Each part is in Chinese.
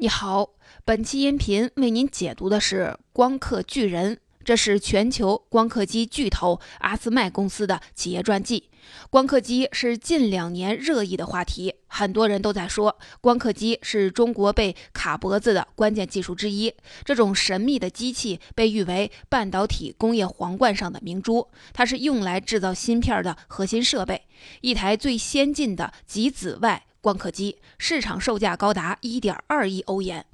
你好，本期音频为您解读的是光刻巨人，这是全球光刻机巨头阿斯麦公司的企业传记。光刻机是近两年热议的话题，很多人都在说，光刻机是中国被卡脖子的关键技术之一。这种神秘的机器被誉为半导体工业皇冠上的明珠，它是用来制造芯片的核心设备，一台最先进的极紫外。光刻机市场售价高达一点二亿欧元，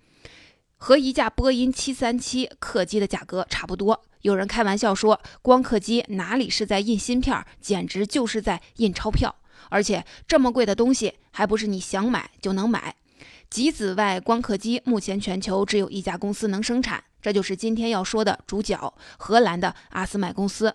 和一架波音七三七客机的价格差不多。有人开玩笑说，光刻机哪里是在印芯片，简直就是在印钞票。而且这么贵的东西，还不是你想买就能买。极紫外光刻机目前全球只有一家公司能生产，这就是今天要说的主角——荷兰的阿斯麦公司。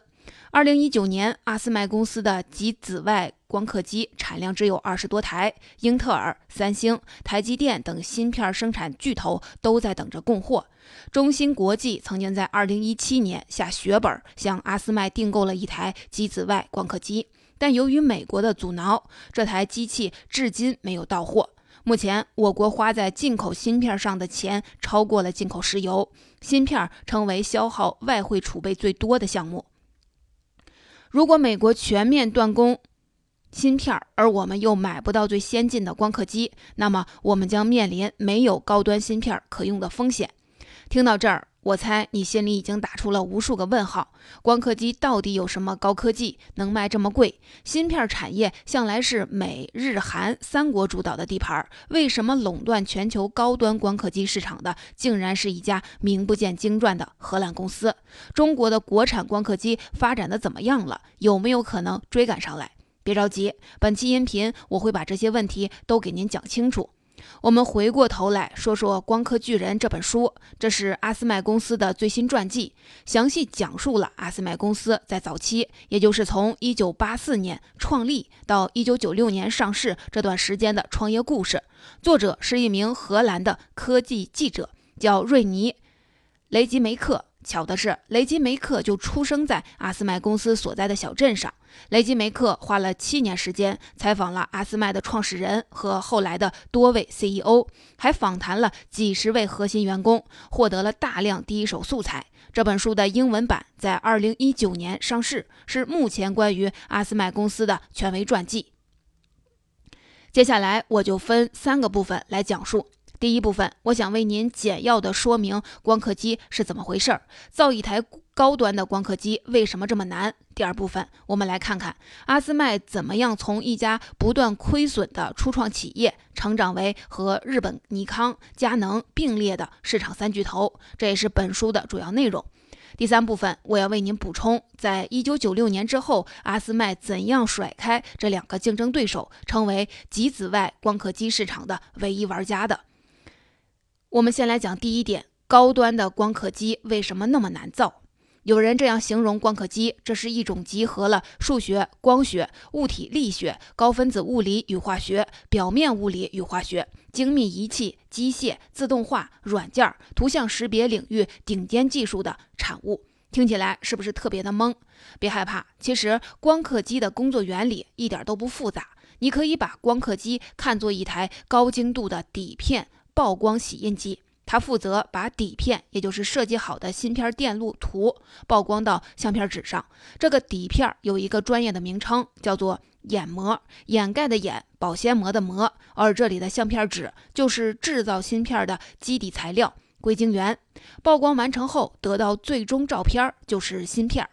二零一九年，阿斯麦公司的极紫外光刻机产量只有二十多台，英特尔、三星、台积电等芯片生产巨头都在等着供货。中芯国际曾经在二零一七年下血本向阿斯麦订购了一台极紫外光刻机，但由于美国的阻挠，这台机器至今没有到货。目前，我国花在进口芯片上的钱超过了进口石油，芯片成为消耗外汇储备最多的项目。如果美国全面断供芯片，而我们又买不到最先进的光刻机，那么我们将面临没有高端芯片可用的风险。听到这儿。我猜你心里已经打出了无数个问号：光刻机到底有什么高科技，能卖这么贵？芯片产业向来是美日韩三国主导的地盘，为什么垄断全球高端光刻机市场的，竟然是一家名不见经传的荷兰公司？中国的国产光刻机发展的怎么样了？有没有可能追赶上来？别着急，本期音频我会把这些问题都给您讲清楚。我们回过头来说说《光刻巨人》这本书，这是阿斯麦公司的最新传记，详细讲述了阿斯麦公司在早期，也就是从1984年创立到1996年上市这段时间的创业故事。作者是一名荷兰的科技记者，叫瑞尼·雷吉梅克。巧的是，雷吉梅克就出生在阿斯麦公司所在的小镇上。雷吉梅克花了七年时间采访了阿斯麦的创始人和后来的多位 CEO，还访谈了几十位核心员工，获得了大量第一手素材。这本书的英文版在二零一九年上市，是目前关于阿斯麦公司的权威传记。接下来我就分三个部分来讲述。第一部分，我想为您简要的说明光刻机是怎么回事儿，造一台高端的光刻机为什么这么难。第二部分，我们来看看阿斯麦怎么样从一家不断亏损的初创企业，成长为和日本尼康、佳能并列的市场三巨头，这也是本书的主要内容。第三部分，我要为您补充，在一九九六年之后，阿斯麦怎样甩开这两个竞争对手，成为极紫外光刻机市场的唯一玩家的。我们先来讲第一点，高端的光刻机为什么那么难造？有人这样形容光刻机：这是一种集合了数学、光学、物体力学、高分子物理与化学、表面物理与化学、精密仪器、机械、自动化、软件、图像识别领域顶尖技术的产物。听起来是不是特别的懵？别害怕，其实光刻机的工作原理一点都不复杂。你可以把光刻机看作一台高精度的底片。曝光洗印机，它负责把底片，也就是设计好的芯片电路图曝光到相片纸上。这个底片有一个专业的名称，叫做掩膜，掩盖的掩，保鲜膜的膜。而这里的相片纸就是制造芯片的基底材料——硅晶圆。曝光完成后得到最终照片就是芯片。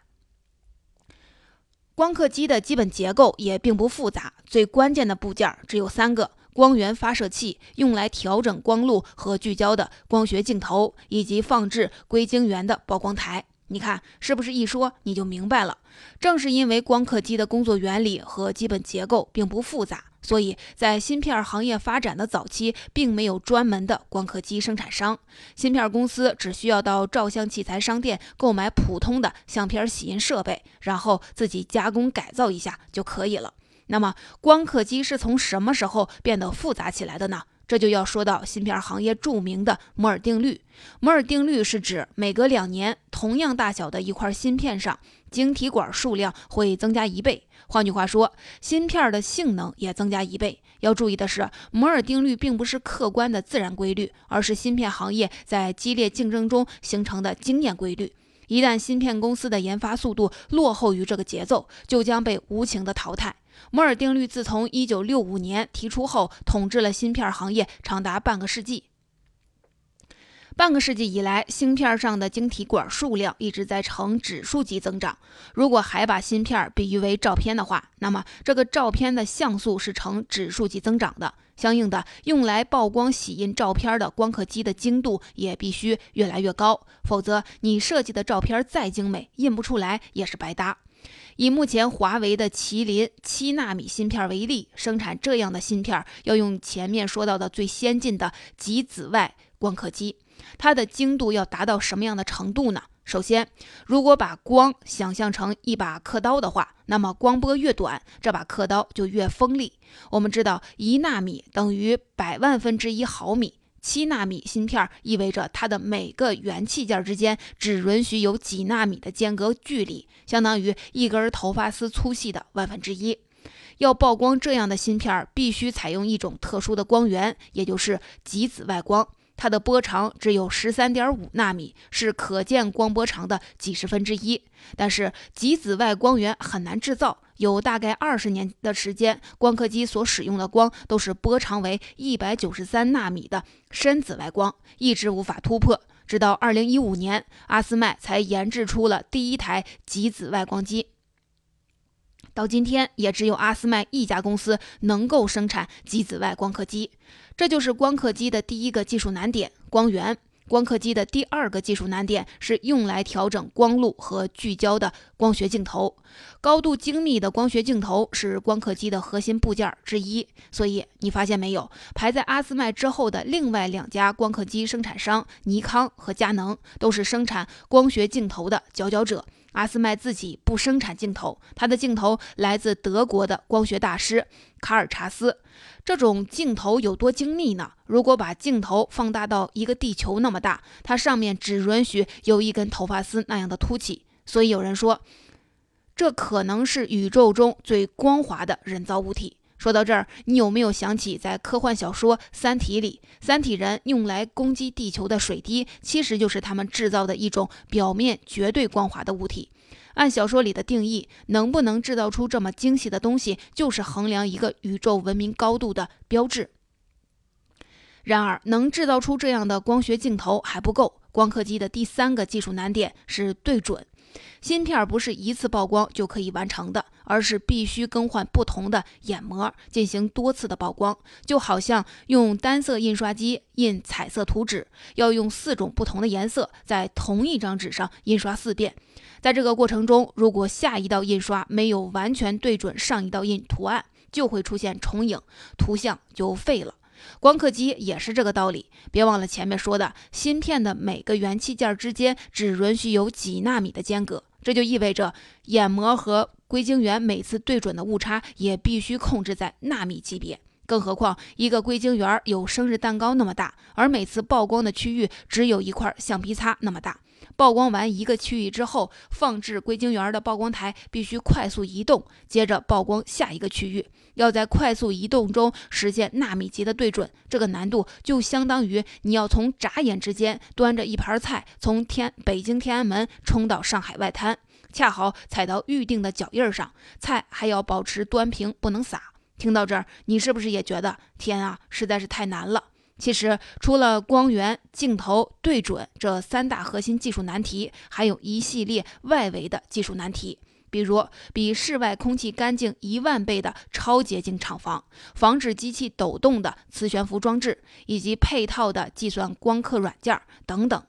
光刻机的基本结构也并不复杂，最关键的部件只有三个。光源发射器用来调整光路和聚焦的光学镜头，以及放置硅晶圆的曝光台。你看，是不是一说你就明白了？正是因为光刻机的工作原理和基本结构并不复杂，所以在芯片行业发展的早期，并没有专门的光刻机生产商。芯片公司只需要到照相器材商店购买普通的相片洗印设备，然后自己加工改造一下就可以了。那么，光刻机是从什么时候变得复杂起来的呢？这就要说到芯片行业著名的摩尔定律。摩尔定律是指每隔两年，同样大小的一块芯片上，晶体管数量会增加一倍。换句话说，芯片的性能也增加一倍。要注意的是，摩尔定律并不是客观的自然规律，而是芯片行业在激烈竞争中形成的经验规律。一旦芯片公司的研发速度落后于这个节奏，就将被无情的淘汰。摩尔定律自从1965年提出后，统治了芯片行业长达半个世纪。半个世纪以来，芯片上的晶体管数量一直在呈指数级增长。如果还把芯片比喻为照片的话，那么这个照片的像素是呈指数级增长的。相应的，用来曝光、洗印照片的光刻机的精度也必须越来越高，否则你设计的照片再精美，印不出来也是白搭。以目前华为的麒麟七纳米芯片为例，生产这样的芯片要用前面说到的最先进的极紫外光刻机，它的精度要达到什么样的程度呢？首先，如果把光想象成一把刻刀的话，那么光波越短，这把刻刀就越锋利。我们知道，一纳米等于百万分之一毫米。七纳米芯片意味着它的每个元器件之间只允许有几纳米的间隔距离，相当于一根头发丝粗细的万分之一。要曝光这样的芯片，必须采用一种特殊的光源，也就是极紫外光。它的波长只有十三点五纳米，是可见光波长的几十分之一。但是极紫外光源很难制造。有大概二十年的时间，光刻机所使用的光都是波长为一百九十三纳米的深紫外光，一直无法突破。直到二零一五年，阿斯麦才研制出了第一台极紫外光机。到今天，也只有阿斯麦一家公司能够生产极紫外光刻机。这就是光刻机的第一个技术难点——光源。光刻机的第二个技术难点是用来调整光路和聚焦的光学镜头。高度精密的光学镜头是光刻机的核心部件之一。所以你发现没有，排在阿斯麦之后的另外两家光刻机生产商尼康和佳能，都是生产光学镜头的佼佼者。阿斯麦自己不生产镜头，他的镜头来自德国的光学大师卡尔查斯。这种镜头有多精密呢？如果把镜头放大到一个地球那么大，它上面只允许有一根头发丝那样的凸起。所以有人说，这可能是宇宙中最光滑的人造物体。说到这儿，你有没有想起在科幻小说《三体》里，三体人用来攻击地球的水滴，其实就是他们制造的一种表面绝对光滑的物体？按小说里的定义，能不能制造出这么精细的东西，就是衡量一个宇宙文明高度的标志。然而，能制造出这样的光学镜头还不够，光刻机的第三个技术难点是对准。芯片不是一次曝光就可以完成的，而是必须更换不同的眼膜，进行多次的曝光。就好像用单色印刷机印彩色图纸，要用四种不同的颜色在同一张纸上印刷四遍。在这个过程中，如果下一道印刷没有完全对准上一道印图案，就会出现重影，图像就废了。光刻机也是这个道理，别忘了前面说的，芯片的每个元器件之间只允许有几纳米的间隔，这就意味着眼膜和硅晶圆每次对准的误差也必须控制在纳米级别。更何况，一个硅晶圆有生日蛋糕那么大，而每次曝光的区域只有一块橡皮擦那么大。曝光完一个区域之后，放置硅晶圆的曝光台必须快速移动，接着曝光下一个区域。要在快速移动中实现纳米级的对准，这个难度就相当于你要从眨眼之间端着一盘菜从天北京天安门冲到上海外滩，恰好踩到预定的脚印上，菜还要保持端平，不能洒。听到这儿，你是不是也觉得天啊，实在是太难了？其实，除了光源、镜头、对准这三大核心技术难题，还有一系列外围的技术难题，比如比室外空气干净一万倍的超洁净厂房，防止机器抖动的磁悬浮装置，以及配套的计算光刻软件等等。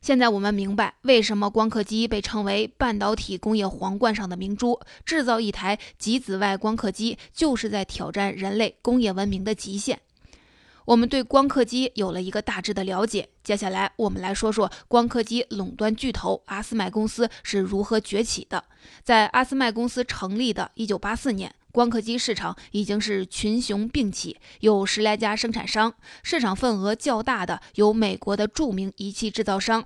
现在我们明白，为什么光刻机被称为半导体工业皇冠上的明珠。制造一台极紫外光刻机，就是在挑战人类工业文明的极限。我们对光刻机有了一个大致的了解，接下来我们来说说光刻机垄断巨头阿斯麦公司是如何崛起的。在阿斯麦公司成立的1984年。光刻机市场已经是群雄并起，有十来家生产商，市场份额较大的有美国的著名仪器制造商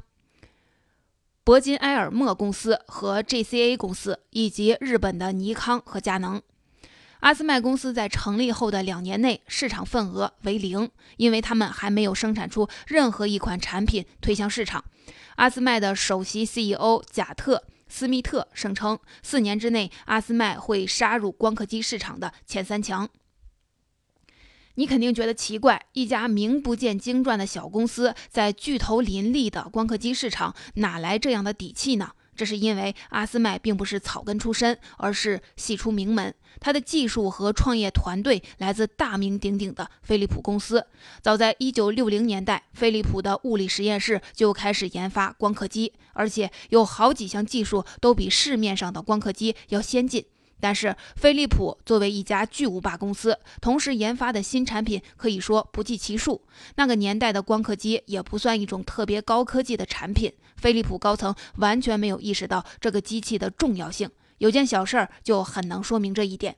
铂金埃尔默公司和 GCA 公司，以及日本的尼康和佳能。阿斯麦公司在成立后的两年内市场份额为零，因为他们还没有生产出任何一款产品推向市场。阿斯麦的首席 CEO 贾特斯密特声称，四年之内阿斯麦会杀入光刻机市场的前三强。你肯定觉得奇怪，一家名不见经传的小公司在巨头林立的光刻机市场哪来这样的底气呢？这是因为阿斯麦并不是草根出身，而是系出名门。他的技术和创业团队来自大名鼎鼎的飞利浦公司。早在1960年代，飞利浦的物理实验室就开始研发光刻机，而且有好几项技术都比市面上的光刻机要先进。但是，飞利浦作为一家巨无霸公司，同时研发的新产品可以说不计其数。那个年代的光刻机也不算一种特别高科技的产品，飞利浦高层完全没有意识到这个机器的重要性。有件小事儿就很能说明这一点：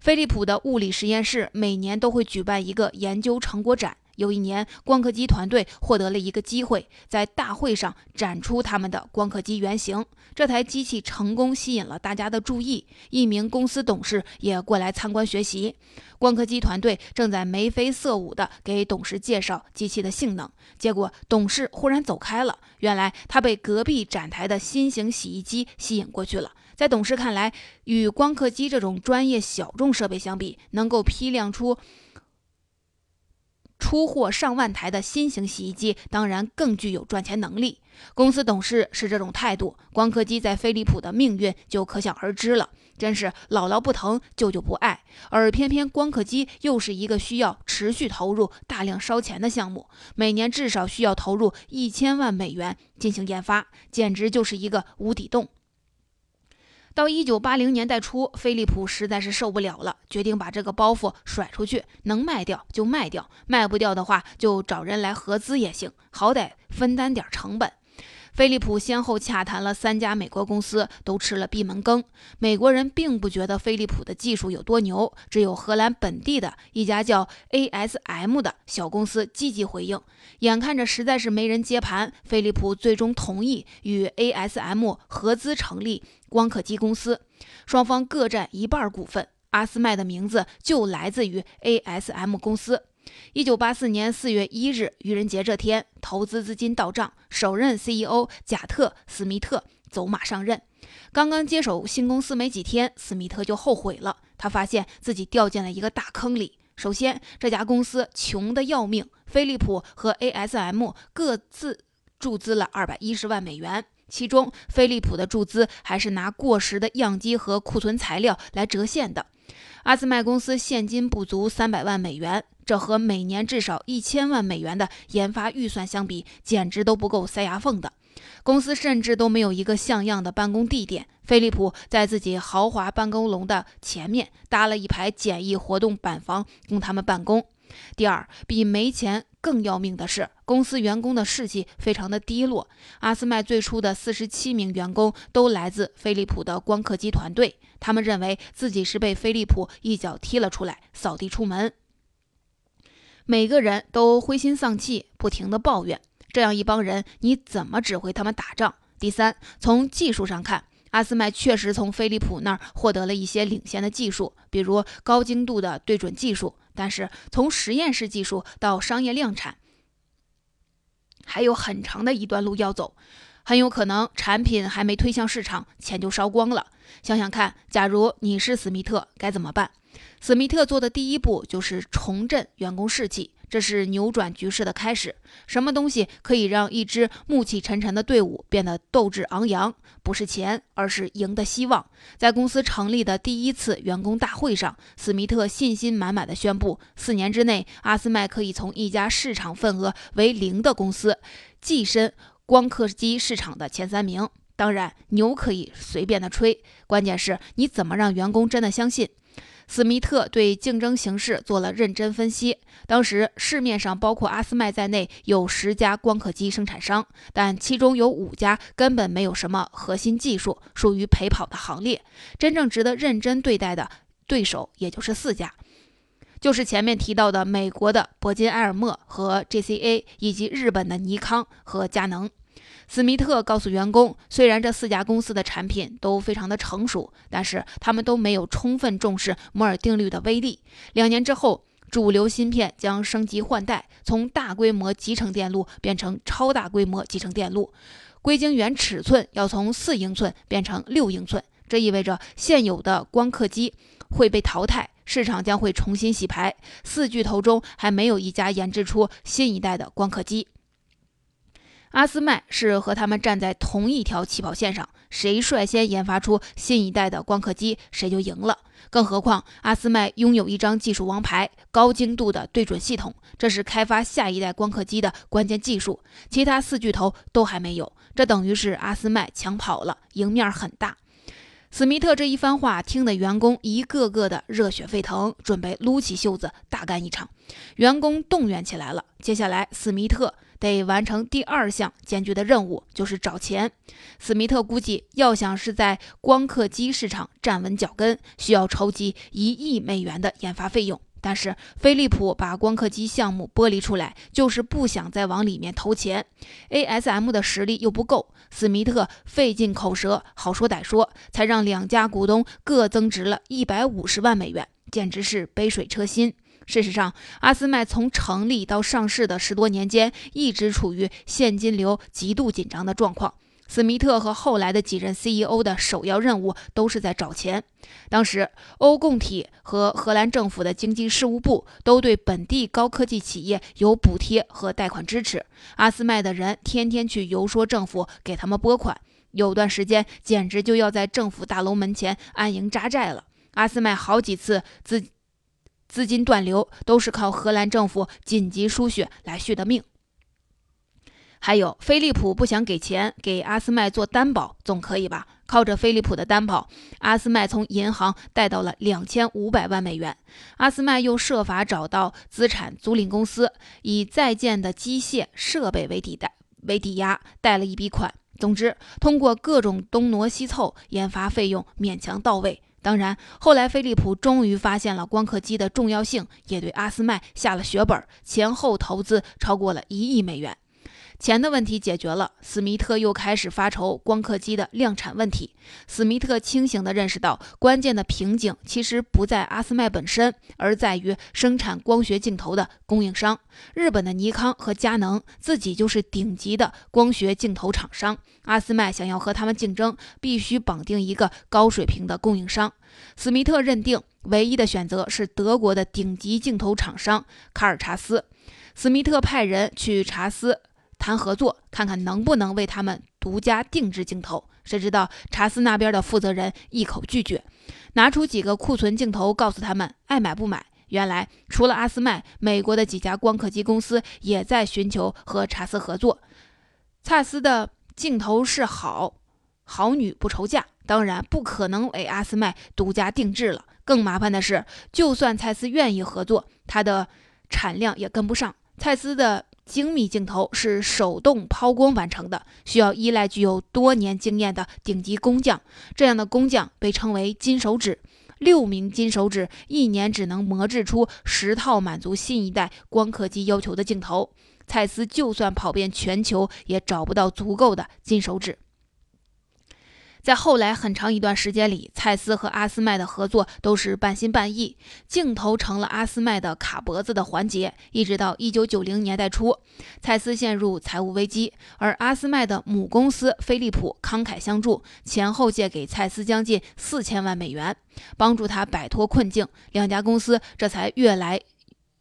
飞利浦的物理实验室每年都会举办一个研究成果展。有一年，光刻机团队获得了一个机会，在大会上展出他们的光刻机原型。这台机器成功吸引了大家的注意，一名公司董事也过来参观学习。光刻机团队正在眉飞色舞地给董事介绍机器的性能，结果董事忽然走开了。原来他被隔壁展台的新型洗衣机吸引过去了。在董事看来，与光刻机这种专业小众设备相比，能够批量出。出货上万台的新型洗衣机，当然更具有赚钱能力。公司董事是这种态度，光刻机在飞利浦的命运就可想而知了。真是姥姥不疼，舅舅不爱，而偏偏光刻机又是一个需要持续投入、大量烧钱的项目，每年至少需要投入一千万美元进行研发，简直就是一个无底洞。到一九八零年代初，飞利浦实在是受不了了，决定把这个包袱甩出去，能卖掉就卖掉，卖不掉的话就找人来合资也行，好歹分担点成本。飞利浦先后洽谈了三家美国公司，都吃了闭门羹。美国人并不觉得飞利浦的技术有多牛，只有荷兰本地的一家叫 ASM 的小公司积极回应。眼看着实在是没人接盘，飞利浦最终同意与 ASM 合资成立光刻机公司，双方各占一半股份。阿斯麦的名字就来自于 ASM 公司。一九八四年四月一日，愚人节这天，投资资金到账，首任 CEO 贾特·斯密特走马上任。刚刚接手新公司没几天，斯密特就后悔了。他发现自己掉进了一个大坑里。首先，这家公司穷得要命，飞利浦和 ASM 各自注资了二百一十万美元，其中飞利浦的注资还是拿过时的样机和库存材料来折现的。阿斯麦公司现金不足三百万美元。这和每年至少一千万美元的研发预算相比，简直都不够塞牙缝的。公司甚至都没有一个像样的办公地点。飞利浦在自己豪华办公楼的前面搭了一排简易活动板房，供他们办公。第二，比没钱更要命的是，公司员工的士气非常的低落。阿斯麦最初的四十七名员工都来自飞利浦的光刻机团队，他们认为自己是被飞利浦一脚踢了出来，扫地出门。每个人都灰心丧气，不停地抱怨。这样一帮人，你怎么指挥他们打仗？第三，从技术上看，阿斯麦确实从飞利浦那儿获得了一些领先的技术，比如高精度的对准技术。但是从实验室技术到商业量产，还有很长的一段路要走。很有可能产品还没推向市场，钱就烧光了。想想看，假如你是史密特，该怎么办？史密特做的第一步就是重振员工士气，这是扭转局势的开始。什么东西可以让一支暮气沉沉的队伍变得斗志昂扬？不是钱，而是赢的希望。在公司成立的第一次员工大会上，史密特信心满满的宣布：四年之内，阿斯麦可以从一家市场份额为零的公司，跻身光刻机市场的前三名。当然，牛可以随便的吹，关键是你怎么让员工真的相信。斯密特对竞争形势做了认真分析。当时市面上包括阿斯麦在内有十家光刻机生产商，但其中有五家根本没有什么核心技术，属于陪跑的行列。真正值得认真对待的对手也就是四家，就是前面提到的美国的铂金埃尔默和 JCA，以及日本的尼康和佳能。斯密特告诉员工，虽然这四家公司的产品都非常的成熟，但是他们都没有充分重视摩尔定律的威力。两年之后，主流芯片将升级换代，从大规模集成电路变成超大规模集成电路，硅晶圆尺寸要从四英寸变成六英寸。这意味着现有的光刻机会被淘汰，市场将会重新洗牌。四巨头中还没有一家研制出新一代的光刻机。阿斯麦是和他们站在同一条起跑线上，谁率先研发出新一代的光刻机，谁就赢了。更何况，阿斯麦拥有一张技术王牌——高精度的对准系统，这是开发下一代光刻机的关键技术，其他四巨头都还没有。这等于是阿斯麦抢跑了，赢面很大。史密特这一番话听得员工一个个的热血沸腾，准备撸起袖子大干一场。员工动员起来了。接下来，史密特。得完成第二项艰巨的任务，就是找钱。史密特估计，要想是在光刻机市场站稳脚跟，需要筹集一亿美元的研发费用。但是，飞利浦把光刻机项目剥离出来，就是不想再往里面投钱。ASM 的实力又不够，史密特费尽口舌，好说歹说，才让两家股东各增值了一百五十万美元，简直是杯水车薪。事实上，阿斯麦从成立到上市的十多年间，一直处于现金流极度紧张的状况。斯密特和后来的几任 CEO 的首要任务都是在找钱。当时，欧共体和荷兰政府的经济事务部都对本地高科技企业有补贴和贷款支持。阿斯麦的人天天去游说政府给他们拨款，有段时间简直就要在政府大楼门前安营扎寨了。阿斯麦好几次自。资金断流都是靠荷兰政府紧急输血来续的命。还有，飞利浦不想给钱给阿斯麦做担保，总可以吧？靠着飞利浦的担保，阿斯麦从银行贷到了两千五百万美元。阿斯麦又设法找到资产租赁公司，以在建的机械设备为抵贷为抵押贷了一笔款。总之，通过各种东挪西凑，研发费用勉强到位。当然，后来菲利普终于发现了光刻机的重要性，也对阿斯麦下了血本，前后投资超过了一亿美元。钱的问题解决了，史密特又开始发愁光刻机的量产问题。史密特清醒地认识到，关键的瓶颈其实不在阿斯麦本身，而在于生产光学镜头的供应商。日本的尼康和佳能自己就是顶级的光学镜头厂商，阿斯麦想要和他们竞争，必须绑定一个高水平的供应商。史密特认定，唯一的选择是德国的顶级镜头厂商卡尔查斯。史密特派人去查斯。谈合作，看看能不能为他们独家定制镜头。谁知道查斯那边的负责人一口拒绝，拿出几个库存镜头，告诉他们爱买不买。原来除了阿斯麦，美国的几家光刻机公司也在寻求和查斯合作。蔡司的镜头是好，好女不愁嫁，当然不可能为阿斯麦独家定制了。更麻烦的是，就算蔡司愿意合作，它的产量也跟不上。蔡司的。精密镜头是手动抛光完成的，需要依赖具有多年经验的顶级工匠。这样的工匠被称为“金手指”。六名金手指一年只能磨制出十套满足新一代光刻机要求的镜头。蔡司就算跑遍全球，也找不到足够的金手指。在后来很长一段时间里，蔡司和阿斯麦的合作都是半信半疑，镜头成了阿斯麦的卡脖子的环节。一直到一九九零年代初，蔡司陷入财务危机，而阿斯麦的母公司飞利浦慷慨相助，前后借给蔡司将近四千万美元，帮助他摆脱困境。两家公司这才越来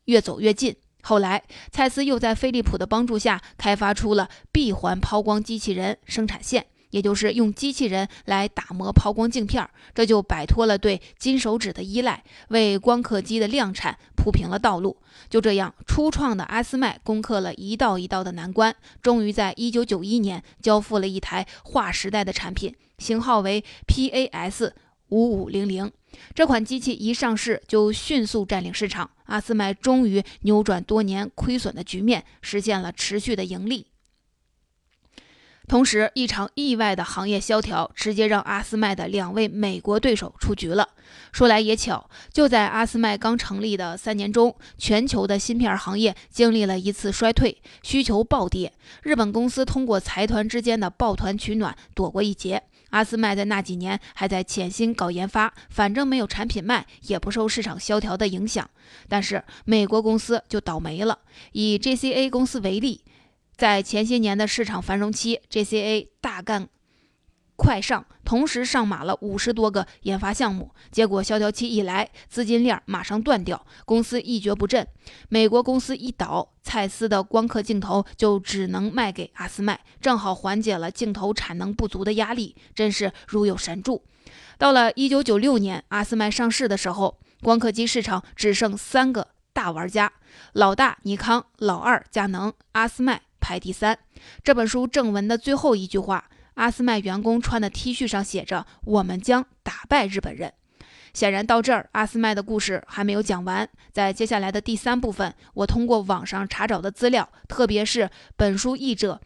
越走越近。后来，蔡司又在飞利浦的帮助下，开发出了闭环抛光机器人生产线。也就是用机器人来打磨抛光镜片，这就摆脱了对金手指的依赖，为光刻机的量产铺平了道路。就这样，初创的阿斯麦攻克了一道一道的难关，终于在1991年交付了一台划时代的产品，型号为 PAS 五五零零。这款机器一上市就迅速占领市场，阿斯麦终于扭转多年亏损的局面，实现了持续的盈利。同时，一场意外的行业萧条直接让阿斯麦的两位美国对手出局了。说来也巧，就在阿斯麦刚成立的三年中，全球的芯片行业经历了一次衰退，需求暴跌。日本公司通过财团之间的抱团取暖，躲过一劫。阿斯麦在那几年还在潜心搞研发，反正没有产品卖，也不受市场萧条的影响。但是美国公司就倒霉了。以 JCA 公司为例。在前些年的市场繁荣期，JCA 大干快上，同时上马了五十多个研发项目。结果萧条期一来，资金链马上断掉，公司一蹶不振。美国公司一倒，蔡司的光刻镜头就只能卖给阿斯麦，正好缓解了镜头产能不足的压力，真是如有神助。到了一九九六年，阿斯麦上市的时候，光刻机市场只剩三个大玩家：老大尼康，老二佳能，阿斯麦。排第三。这本书正文的最后一句话，阿斯麦员工穿的 T 恤上写着：“我们将打败日本人。”显然，到这儿，阿斯麦的故事还没有讲完。在接下来的第三部分，我通过网上查找的资料，特别是本书译者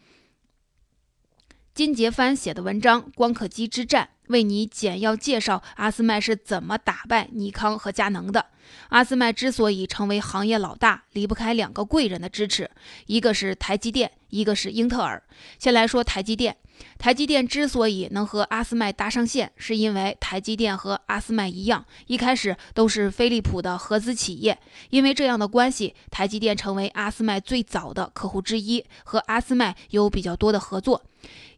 金杰帆写的文章《光刻机之战》。为你简要介绍阿斯麦是怎么打败尼康和佳能的。阿斯麦之所以成为行业老大，离不开两个贵人的支持，一个是台积电，一个是英特尔。先来说台积电，台积电之所以能和阿斯麦搭上线，是因为台积电和阿斯麦一样，一开始都是飞利浦的合资企业。因为这样的关系，台积电成为阿斯麦最早的客户之一，和阿斯麦有比较多的合作。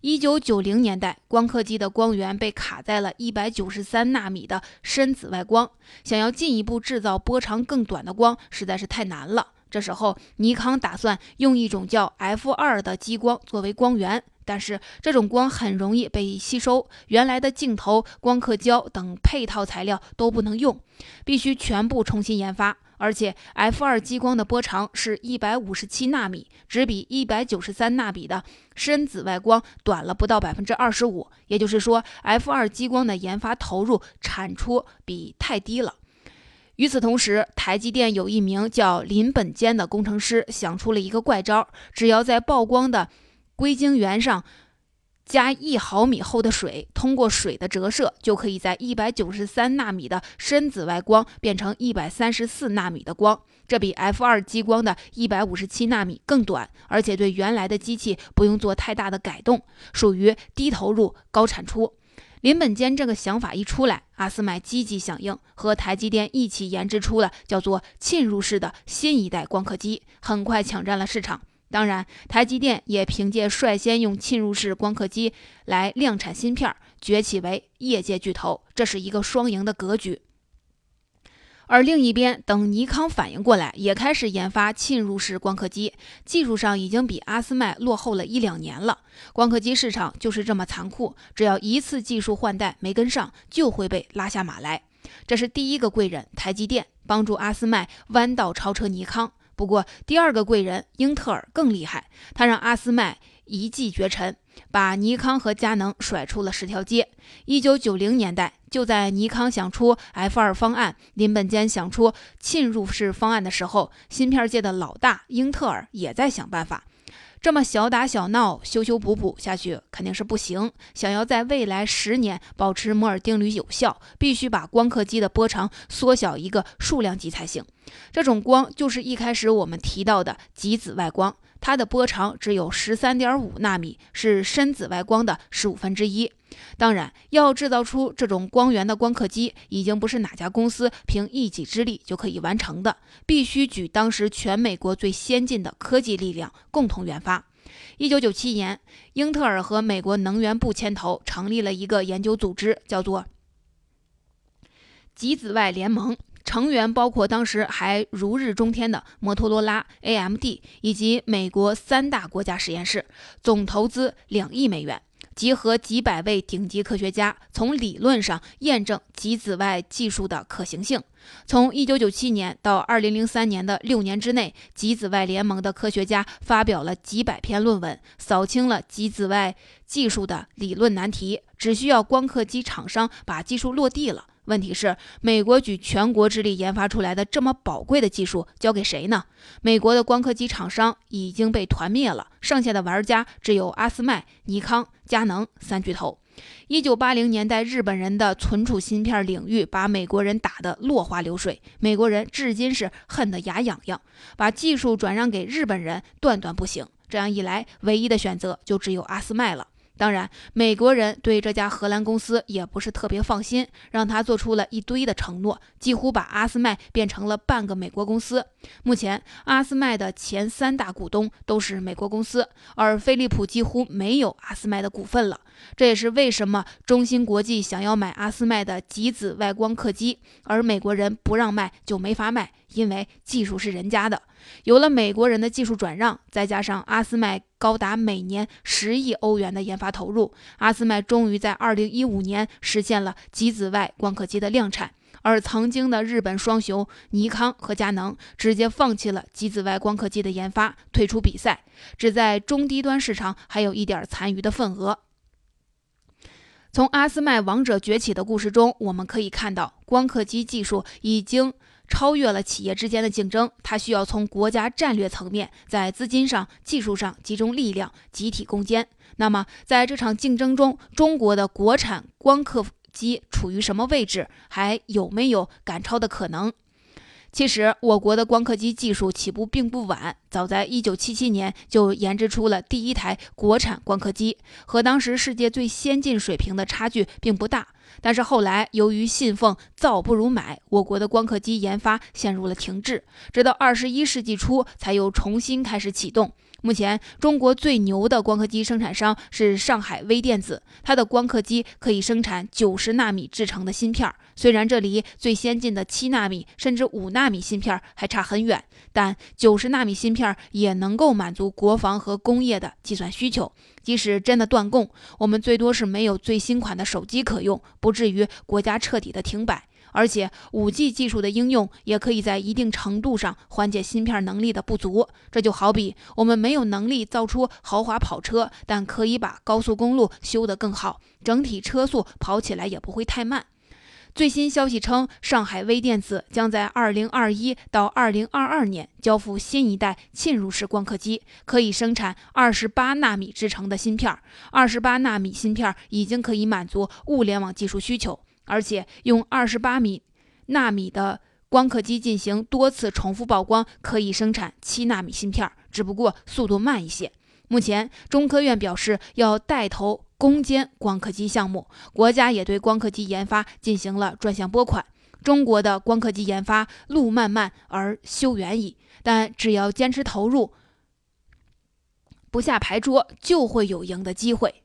一九九零年代，光刻机的光源被卡在了一百九十三纳米的深紫外光，想要进一步制造波长更短的光，实在是太难了。这时候，尼康打算用一种叫 F 二的激光作为光源，但是这种光很容易被吸收，原来的镜头、光刻胶等配套材料都不能用，必须全部重新研发。而且，F 二激光的波长是一百五十七纳米，只比一百九十三纳米的深紫外光短了不到百分之二十五。也就是说，F 二激光的研发投入产出比太低了。与此同时，台积电有一名叫林本坚的工程师想出了一个怪招：只要在曝光的硅晶圆上。加一毫米厚的水，通过水的折射，就可以在一百九十三纳米的深紫外光变成一百三十四纳米的光。这比 F 二激光的一百五十七纳米更短，而且对原来的机器不用做太大的改动，属于低投入高产出。林本坚这个想法一出来，阿斯麦积极响应，和台积电一起研制出了叫做浸入式的新一代光刻机，很快抢占了市场。当然，台积电也凭借率先用浸入式光刻机来量产芯片，崛起为业界巨头，这是一个双赢的格局。而另一边，等尼康反应过来，也开始研发浸入式光刻机，技术上已经比阿斯麦落后了一两年了。光刻机市场就是这么残酷，只要一次技术换代没跟上，就会被拉下马来。这是第一个贵人，台积电帮助阿斯麦弯道超车尼康。不过，第二个贵人英特尔更厉害，他让阿斯麦一骑绝尘，把尼康和佳能甩出了十条街。一九九零年代，就在尼康想出 F 二方案，林本坚想出浸入式方案的时候，芯片界的老大英特尔也在想办法。这么小打小闹、修修补补下去肯定是不行。想要在未来十年保持摩尔定律有效，必须把光刻机的波长缩小一个数量级才行。这种光就是一开始我们提到的极紫外光。它的波长只有十三点五纳米，是深紫外光的十五分之一。当然，要制造出这种光源的光刻机，已经不是哪家公司凭一己之力就可以完成的，必须举当时全美国最先进的科技力量共同研发。一九九七年，英特尔和美国能源部牵头成立了一个研究组织，叫做极紫外联盟。成员包括当时还如日中天的摩托罗拉、AMD 以及美国三大国家实验室，总投资两亿美元，集合几百位顶级科学家，从理论上验证极紫外技术的可行性。从1997年到2003年的六年之内，极紫外联盟的科学家发表了几百篇论文，扫清了极紫外技术的理论难题，只需要光刻机厂商把技术落地了。问题是，美国举全国之力研发出来的这么宝贵的技术交给谁呢？美国的光刻机厂商已经被团灭了，剩下的玩家只有阿斯麦、尼康、佳能三巨头。一九八零年代，日本人的存储芯片领域把美国人打得落花流水，美国人至今是恨得牙痒痒，把技术转让给日本人断断不行。这样一来，唯一的选择就只有阿斯麦了。当然，美国人对这家荷兰公司也不是特别放心，让他做出了一堆的承诺，几乎把阿斯麦变成了半个美国公司。目前，阿斯麦的前三大股东都是美国公司，而飞利浦几乎没有阿斯麦的股份了。这也是为什么中芯国际想要买阿斯麦的极紫外光刻机，而美国人不让卖就没法卖，因为技术是人家的。有了美国人的技术转让，再加上阿斯麦高达每年十亿欧元的研发投入，阿斯麦终于在二零一五年实现了极紫外光刻机的量产。而曾经的日本双雄尼康和佳能直接放弃了极紫外光刻机的研发，退出比赛，只在中低端市场还有一点残余的份额。从阿斯麦王者崛起的故事中，我们可以看到，光刻机技术已经超越了企业之间的竞争，它需要从国家战略层面，在资金上、技术上集中力量，集体攻坚。那么，在这场竞争中，中国的国产光刻机处于什么位置？还有没有赶超的可能？其实，我国的光刻机技术起步并不晚，早在1977年就研制出了第一台国产光刻机，和当时世界最先进水平的差距并不大。但是后来，由于信奉造不如买，我国的光刻机研发陷入了停滞，直到二十一世纪初才又重新开始启动。目前，中国最牛的光刻机生产商是上海微电子，它的光刻机可以生产九十纳米制成的芯片。虽然这离最先进的七纳米甚至五纳米芯片还差很远，但九十纳米芯片也能够满足国防和工业的计算需求。即使真的断供，我们最多是没有最新款的手机可用，不至于国家彻底的停摆。而且，五 G 技术的应用也可以在一定程度上缓解芯片能力的不足。这就好比我们没有能力造出豪华跑车，但可以把高速公路修得更好，整体车速跑起来也不会太慢。最新消息称，上海微电子将在2021到2022年交付新一代浸入式光刻机，可以生产28纳米制成的芯片。28纳米芯片已经可以满足物联网技术需求。而且用二十八米纳米的光刻机进行多次重复曝光，可以生产七纳米芯片，只不过速度慢一些。目前，中科院表示要带头攻坚光刻机项目，国家也对光刻机研发进行了专项拨款。中国的光刻机研发路漫漫而修远矣，但只要坚持投入，不下牌桌，就会有赢的机会。